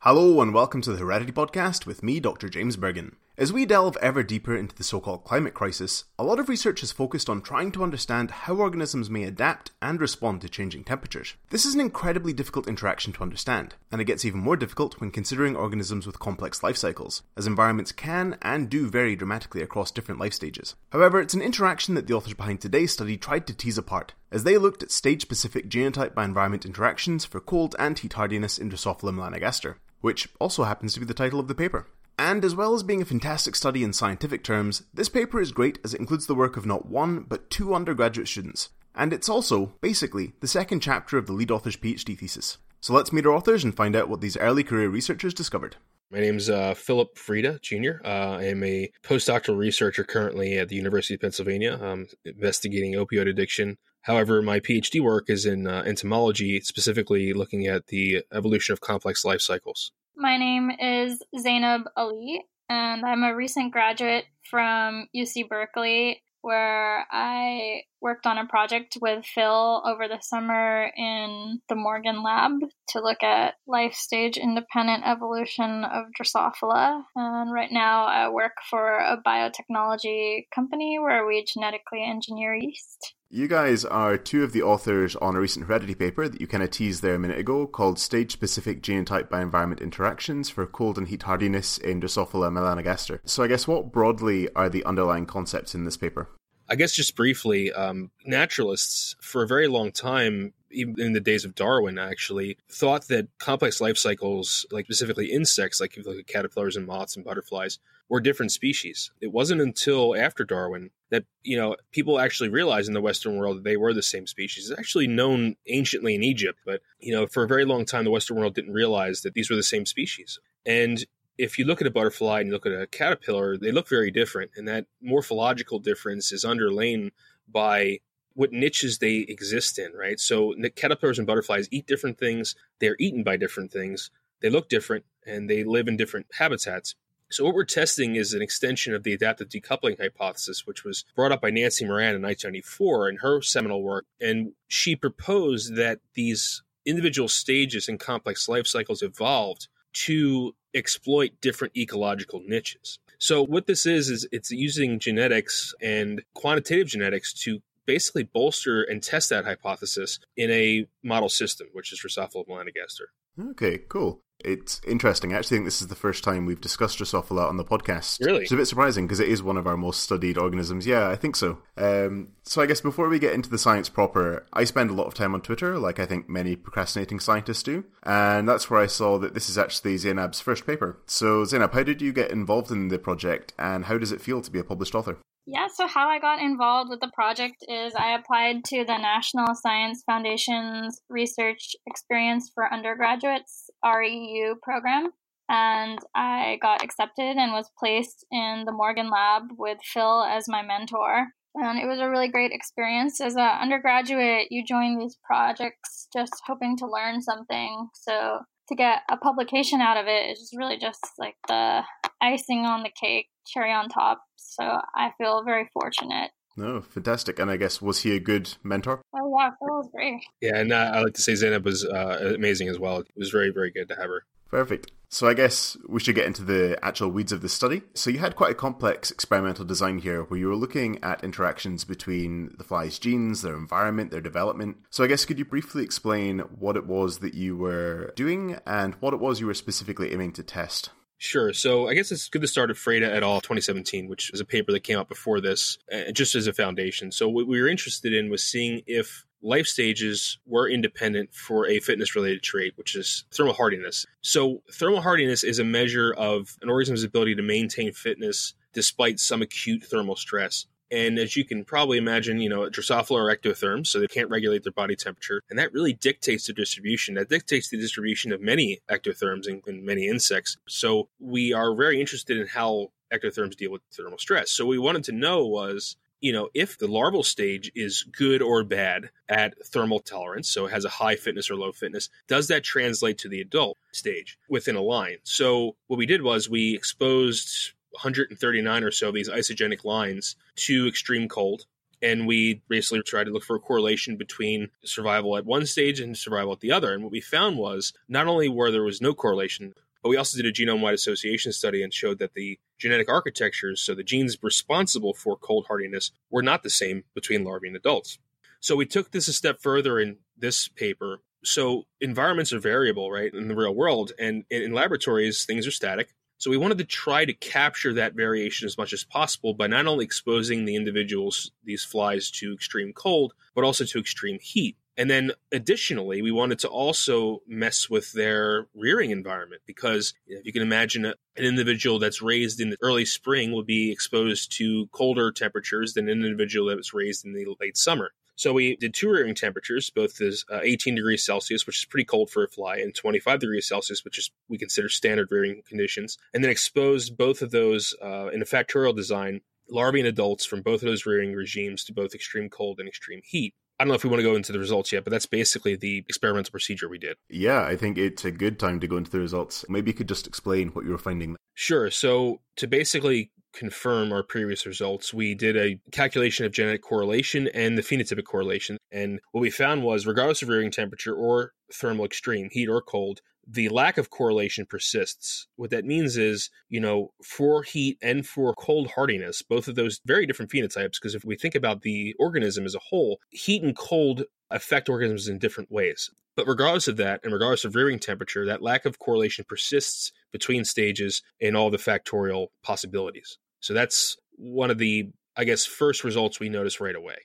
Hello and welcome to the Heredity Podcast with me, Dr. James Burgon. As we delve ever deeper into the so called climate crisis, a lot of research is focused on trying to understand how organisms may adapt and respond to changing temperatures. This is an incredibly difficult interaction to understand, and it gets even more difficult when considering organisms with complex life cycles, as environments can and do vary dramatically across different life stages. However, it's an interaction that the authors behind today's study tried to tease apart, as they looked at stage specific genotype by environment interactions for cold and heat hardiness in Drosophila melanogaster which also happens to be the title of the paper. And as well as being a fantastic study in scientific terms, this paper is great as it includes the work of not one, but two undergraduate students. And it's also, basically, the second chapter of the lead author's PhD thesis. So let's meet our authors and find out what these early career researchers discovered. My name's uh, Philip Freda Jr. Uh, I am a postdoctoral researcher currently at the University of Pennsylvania, um, investigating opioid addiction. However, my PhD work is in uh, entomology, specifically looking at the evolution of complex life cycles. My name is Zainab Ali, and I'm a recent graduate from UC Berkeley where I worked on a project with Phil over the summer in the Morgan Lab to look at life stage independent evolution of Drosophila. And right now I work for a biotechnology company where we genetically engineer yeast. You guys are two of the authors on a recent Heredity paper that you kind of teased there a minute ago called Stage Specific Genotype by Environment Interactions for Cold and Heat Hardiness in Drosophila melanogaster. So, I guess what broadly are the underlying concepts in this paper? I guess just briefly, um, naturalists for a very long time, even in the days of Darwin, actually thought that complex life cycles, like specifically insects, like at caterpillars and moths and butterflies, were different species. It wasn't until after Darwin that you know people actually realized in the Western world that they were the same species. It's actually known anciently in Egypt, but you know for a very long time the Western world didn't realize that these were the same species. And if you look at a butterfly and you look at a caterpillar, they look very different, and that morphological difference is underlain by what niches they exist in, right? So caterpillars and butterflies eat different things. They're eaten by different things. They look different, and they live in different habitats. So, what we're testing is an extension of the adaptive decoupling hypothesis, which was brought up by Nancy Moran in 1994 in her seminal work. And she proposed that these individual stages in complex life cycles evolved to exploit different ecological niches. So, what this is, is it's using genetics and quantitative genetics to basically bolster and test that hypothesis in a model system, which is Drosophila melanogaster. Okay, cool. It's interesting. I actually think this is the first time we've discussed Drosophila on the podcast. Really? It's a bit surprising because it is one of our most studied organisms. Yeah, I think so. Um, so I guess before we get into the science proper, I spend a lot of time on Twitter, like I think many procrastinating scientists do. And that's where I saw that this is actually Zainab's first paper. So Zainab, how did you get involved in the project and how does it feel to be a published author? Yeah, so how I got involved with the project is I applied to the National Science Foundation's Research Experience for Undergraduates REU program. And I got accepted and was placed in the Morgan Lab with Phil as my mentor. And it was a really great experience. As an undergraduate, you join these projects just hoping to learn something. So to get a publication out of it is really just like the icing on the cake, cherry on top. So I feel very fortunate. No, fantastic. And I guess, was he a good mentor? Oh, yeah, Phil was great. Yeah, and uh, I like to say Zainab was uh, amazing as well. It was very, very good to have her. Perfect. So I guess we should get into the actual weeds of the study. So you had quite a complex experimental design here where you were looking at interactions between the fly's genes, their environment, their development. So I guess could you briefly explain what it was that you were doing and what it was you were specifically aiming to test? Sure. So I guess it's good to start at Freda et al. 2017, which is a paper that came out before this, uh, just as a foundation. So what we were interested in was seeing if life stages were independent for a fitness related trait, which is thermal hardiness. So thermal hardiness is a measure of an organism's ability to maintain fitness despite some acute thermal stress. And as you can probably imagine, you know, Drosophila are ectotherms, so they can't regulate their body temperature. And that really dictates the distribution. That dictates the distribution of many ectotherms and, and many insects. So we are very interested in how ectotherms deal with thermal stress. So we wanted to know was you know, if the larval stage is good or bad at thermal tolerance, so it has a high fitness or low fitness, does that translate to the adult stage within a line? So what we did was we exposed 139 or so of these isogenic lines to extreme cold. And we basically tried to look for a correlation between survival at one stage and survival at the other. And what we found was not only where there was no correlation, but we also did a genome wide association study and showed that the genetic architectures, so the genes responsible for cold hardiness, were not the same between larvae and adults. So we took this a step further in this paper. So environments are variable, right, in the real world. And in laboratories, things are static. So we wanted to try to capture that variation as much as possible by not only exposing the individuals, these flies, to extreme cold, but also to extreme heat. And then additionally, we wanted to also mess with their rearing environment because if you can imagine an individual that's raised in the early spring will be exposed to colder temperatures than an individual that was raised in the late summer. So we did two rearing temperatures, both as uh, 18 degrees Celsius, which is pretty cold for a fly, and 25 degrees Celsius, which is we consider standard rearing conditions, and then exposed both of those uh, in a factorial design, larvae and adults from both of those rearing regimes to both extreme cold and extreme heat. I don't know if we want to go into the results yet, but that's basically the experimental procedure we did. Yeah, I think it's a good time to go into the results. Maybe you could just explain what you were finding. Sure. So, to basically confirm our previous results, we did a calculation of genetic correlation and the phenotypic correlation. And what we found was, regardless of rearing temperature or thermal extreme, heat or cold, the lack of correlation persists. What that means is, you know, for heat and for cold hardiness, both of those very different phenotypes, because if we think about the organism as a whole, heat and cold affect organisms in different ways. But regardless of that, and regardless of rearing temperature, that lack of correlation persists between stages in all the factorial possibilities. So that's one of the, I guess, first results we notice right away.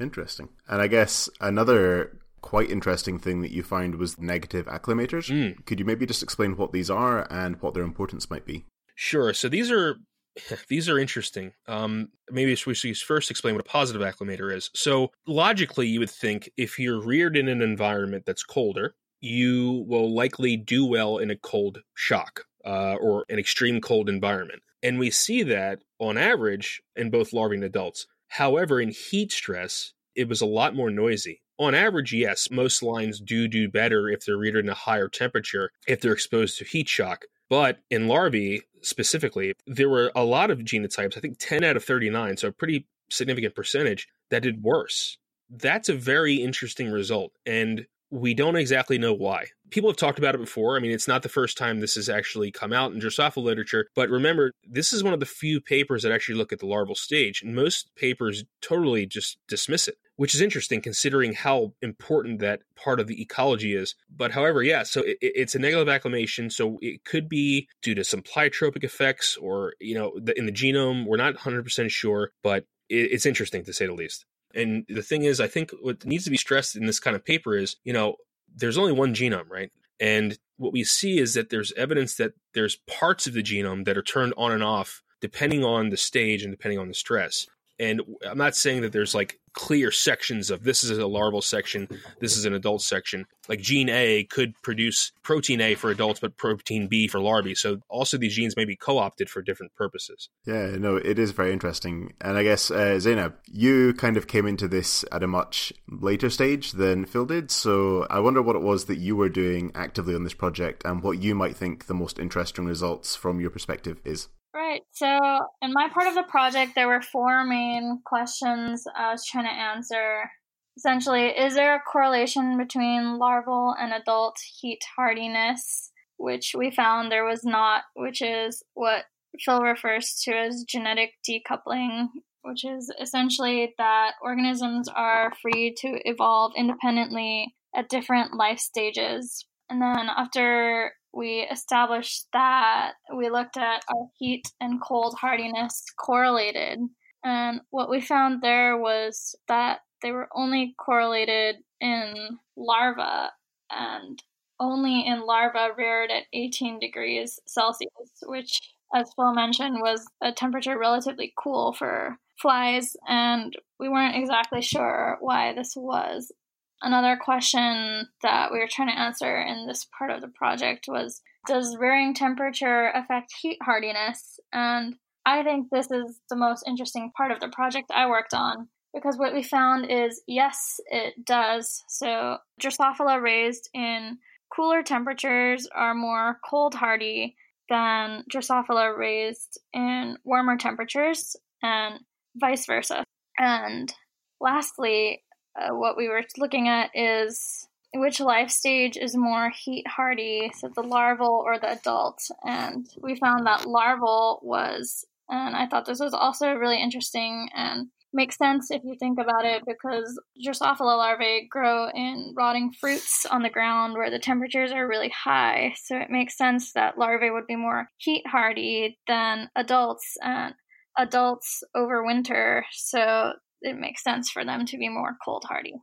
Interesting. And I guess another quite interesting thing that you found was negative acclimators. Mm. Could you maybe just explain what these are and what their importance might be? Sure. So these are these are interesting. Um, maybe we should first explain what a positive acclimator is. So logically, you would think if you're reared in an environment that's colder, you will likely do well in a cold shock uh, or an extreme cold environment. And we see that on average in both larvae and adults. However, in heat stress, it was a lot more noisy. On average, yes, most lines do do better if they're reared in a higher temperature, if they're exposed to heat shock. But in larvae specifically, there were a lot of genotypes, I think 10 out of 39, so a pretty significant percentage, that did worse. That's a very interesting result. And we don't exactly know why. People have talked about it before. I mean, it's not the first time this has actually come out in Drosophila literature, but remember, this is one of the few papers that actually look at the larval stage, and most papers totally just dismiss it, which is interesting considering how important that part of the ecology is. But however, yeah, so it, it's a negative acclimation, so it could be due to some pleiotropic effects or, you know, in the genome. We're not 100% sure, but it, it's interesting to say the least. And the thing is, I think what needs to be stressed in this kind of paper is, you know, there's only one genome, right? And what we see is that there's evidence that there's parts of the genome that are turned on and off depending on the stage and depending on the stress. And I'm not saying that there's like clear sections of this is a larval section, this is an adult section. Like gene A could produce protein A for adults, but protein B for larvae. So also these genes may be co-opted for different purposes. Yeah, no, it is very interesting. And I guess uh, Zainab, you kind of came into this at a much later stage than Phil did. So I wonder what it was that you were doing actively on this project and what you might think the most interesting results from your perspective is. Right. So, in my part of the project, there were four main questions I was trying to answer. Essentially, is there a correlation between larval and adult heat hardiness? Which we found there was not, which is what Phil refers to as genetic decoupling, which is essentially that organisms are free to evolve independently at different life stages. And then after we established that we looked at our heat and cold hardiness correlated. And what we found there was that they were only correlated in larvae and only in larvae reared at 18 degrees Celsius, which, as Phil mentioned, was a temperature relatively cool for flies, and we weren't exactly sure why this was. Another question that we were trying to answer in this part of the project was Does rearing temperature affect heat hardiness? And I think this is the most interesting part of the project I worked on because what we found is yes, it does. So, Drosophila raised in cooler temperatures are more cold hardy than Drosophila raised in warmer temperatures, and vice versa. And lastly, uh, what we were looking at is which life stage is more heat hardy, so the larval or the adult. And we found that larval was, and I thought this was also really interesting and makes sense if you think about it because Drosophila larvae grow in rotting fruits on the ground where the temperatures are really high. So it makes sense that larvae would be more heat hardy than adults and adults overwinter. So it makes sense for them to be more cold hardy.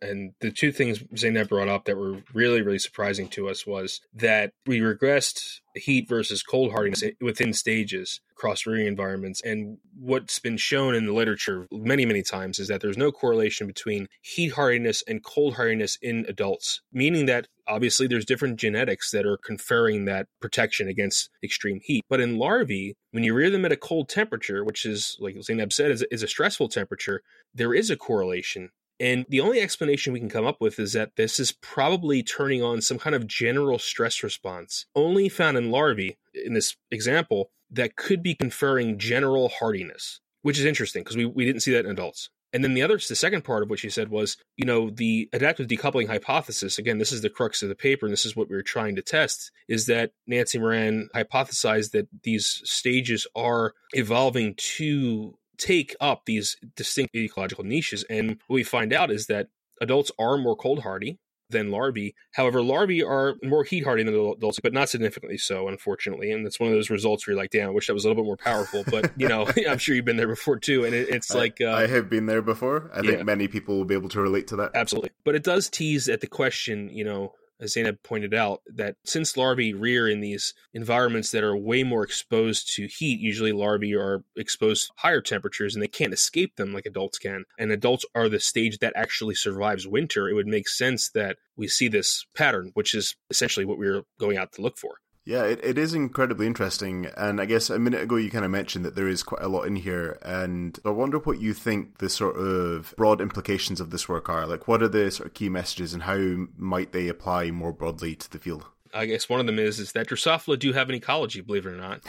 And the two things Zainab brought up that were really, really surprising to us was that we regressed heat versus cold hardiness within stages across rearing environments. And what's been shown in the literature many, many times is that there's no correlation between heat hardiness and cold hardiness in adults, meaning that obviously there's different genetics that are conferring that protection against extreme heat. But in larvae, when you rear them at a cold temperature, which is, like Zainab said, is, is a stressful temperature, there is a correlation and the only explanation we can come up with is that this is probably turning on some kind of general stress response, only found in larvae in this example, that could be conferring general hardiness, which is interesting because we, we didn't see that in adults. And then the other, the second part of what she said was, you know, the adaptive decoupling hypothesis. Again, this is the crux of the paper, and this is what we are trying to test: is that Nancy Moran hypothesized that these stages are evolving to take up these distinct ecological niches. And what we find out is that adults are more cold hardy than larvae. However, larvae are more heat hardy than adults, but not significantly so, unfortunately. And that's one of those results where you're like, damn, I wish that was a little bit more powerful. But, you know, I'm sure you've been there before too. And it, it's I, like. Uh, I have been there before. I yeah. think many people will be able to relate to that. Absolutely. But it does tease at the question, you know, as Zainab pointed out, that since larvae rear in these environments that are way more exposed to heat, usually larvae are exposed to higher temperatures and they can't escape them like adults can. And adults are the stage that actually survives winter. It would make sense that we see this pattern, which is essentially what we we're going out to look for. Yeah, it, it is incredibly interesting. And I guess a minute ago you kind of mentioned that there is quite a lot in here. And I wonder what you think the sort of broad implications of this work are. Like, what are the sort of key messages and how might they apply more broadly to the field? I guess one of them is is that Drosophila do have an ecology, believe it or not.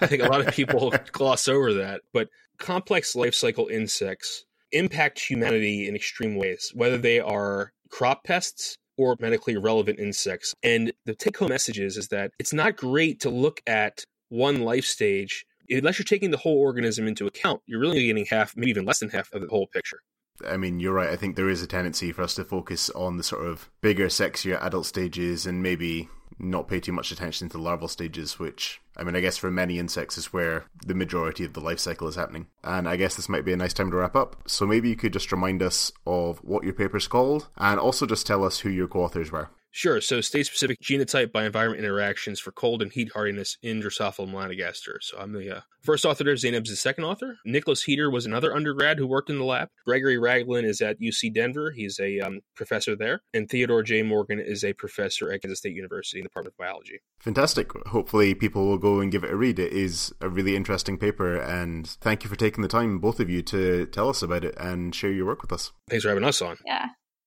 I think a lot of people gloss over that. But complex life cycle insects impact humanity in extreme ways, whether they are crop pests or medically relevant insects. And the take home message is, is that it's not great to look at one life stage unless you're taking the whole organism into account. You're really getting half, maybe even less than half of the whole picture. I mean, you're right. I think there is a tendency for us to focus on the sort of bigger, sexier adult stages and maybe not pay too much attention to the larval stages, which, I mean, I guess for many insects is where the majority of the life cycle is happening. And I guess this might be a nice time to wrap up. So maybe you could just remind us of what your paper's called and also just tell us who your co authors were. Sure. So, state specific genotype by environment interactions for cold and heat hardiness in Drosophila melanogaster. So, I'm the uh, first author there. Zainab's the second author. Nicholas Heater was another undergrad who worked in the lab. Gregory Ragland is at UC Denver. He's a um, professor there. And Theodore J. Morgan is a professor at Kansas State University in the Department of Biology. Fantastic. Hopefully, people will go and give it a read. It is a really interesting paper. And thank you for taking the time, both of you, to tell us about it and share your work with us. Thanks for having us on. Yeah.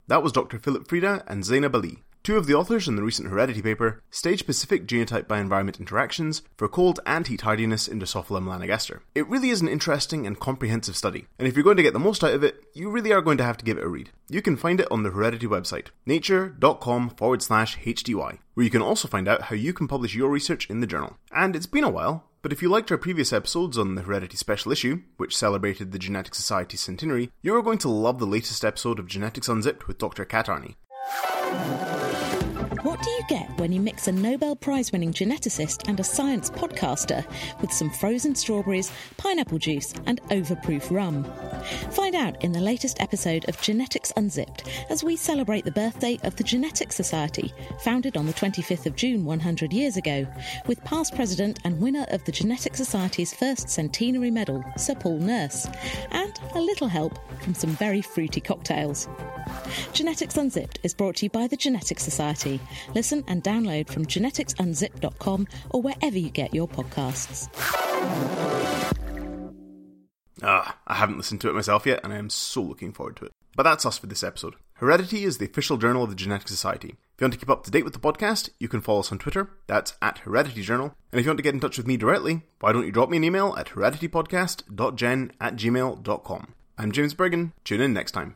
That was Dr. Philip Freda and Zainab Ali. Two of the authors in the recent Heredity paper stage specific genotype by environment interactions for cold and heat hardiness in Drosophila melanogaster. It really is an interesting and comprehensive study, and if you're going to get the most out of it, you really are going to have to give it a read. You can find it on the Heredity website, nature.com forward slash HDY, where you can also find out how you can publish your research in the journal. And it's been a while, but if you liked our previous episodes on the Heredity Special Issue, which celebrated the Genetic Society centenary, you are going to love the latest episode of Genetics Unzipped with Dr. Kat Arney. What do you get when you mix a Nobel Prize winning geneticist and a science podcaster with some frozen strawberries, pineapple juice, and overproof rum? Find out in the latest episode of Genetics Unzipped as we celebrate the birthday of the Genetics Society, founded on the 25th of June 100 years ago, with past president and winner of the Genetics Society's first centenary medal, Sir Paul Nurse, and a little help from some very fruity cocktails. Genetics Unzipped is brought to you by the Genetics Society. Listen and download from geneticsunzip.com or wherever you get your podcasts. Ah, I haven't listened to it myself yet, and I am so looking forward to it. But that's us for this episode. Heredity is the official journal of the Genetics Society. If you want to keep up to date with the podcast, you can follow us on Twitter. That's at Heredity Journal. And if you want to get in touch with me directly, why don't you drop me an email at hereditypodcast.gen at gmail.com. I'm James Burgon. Tune in next time.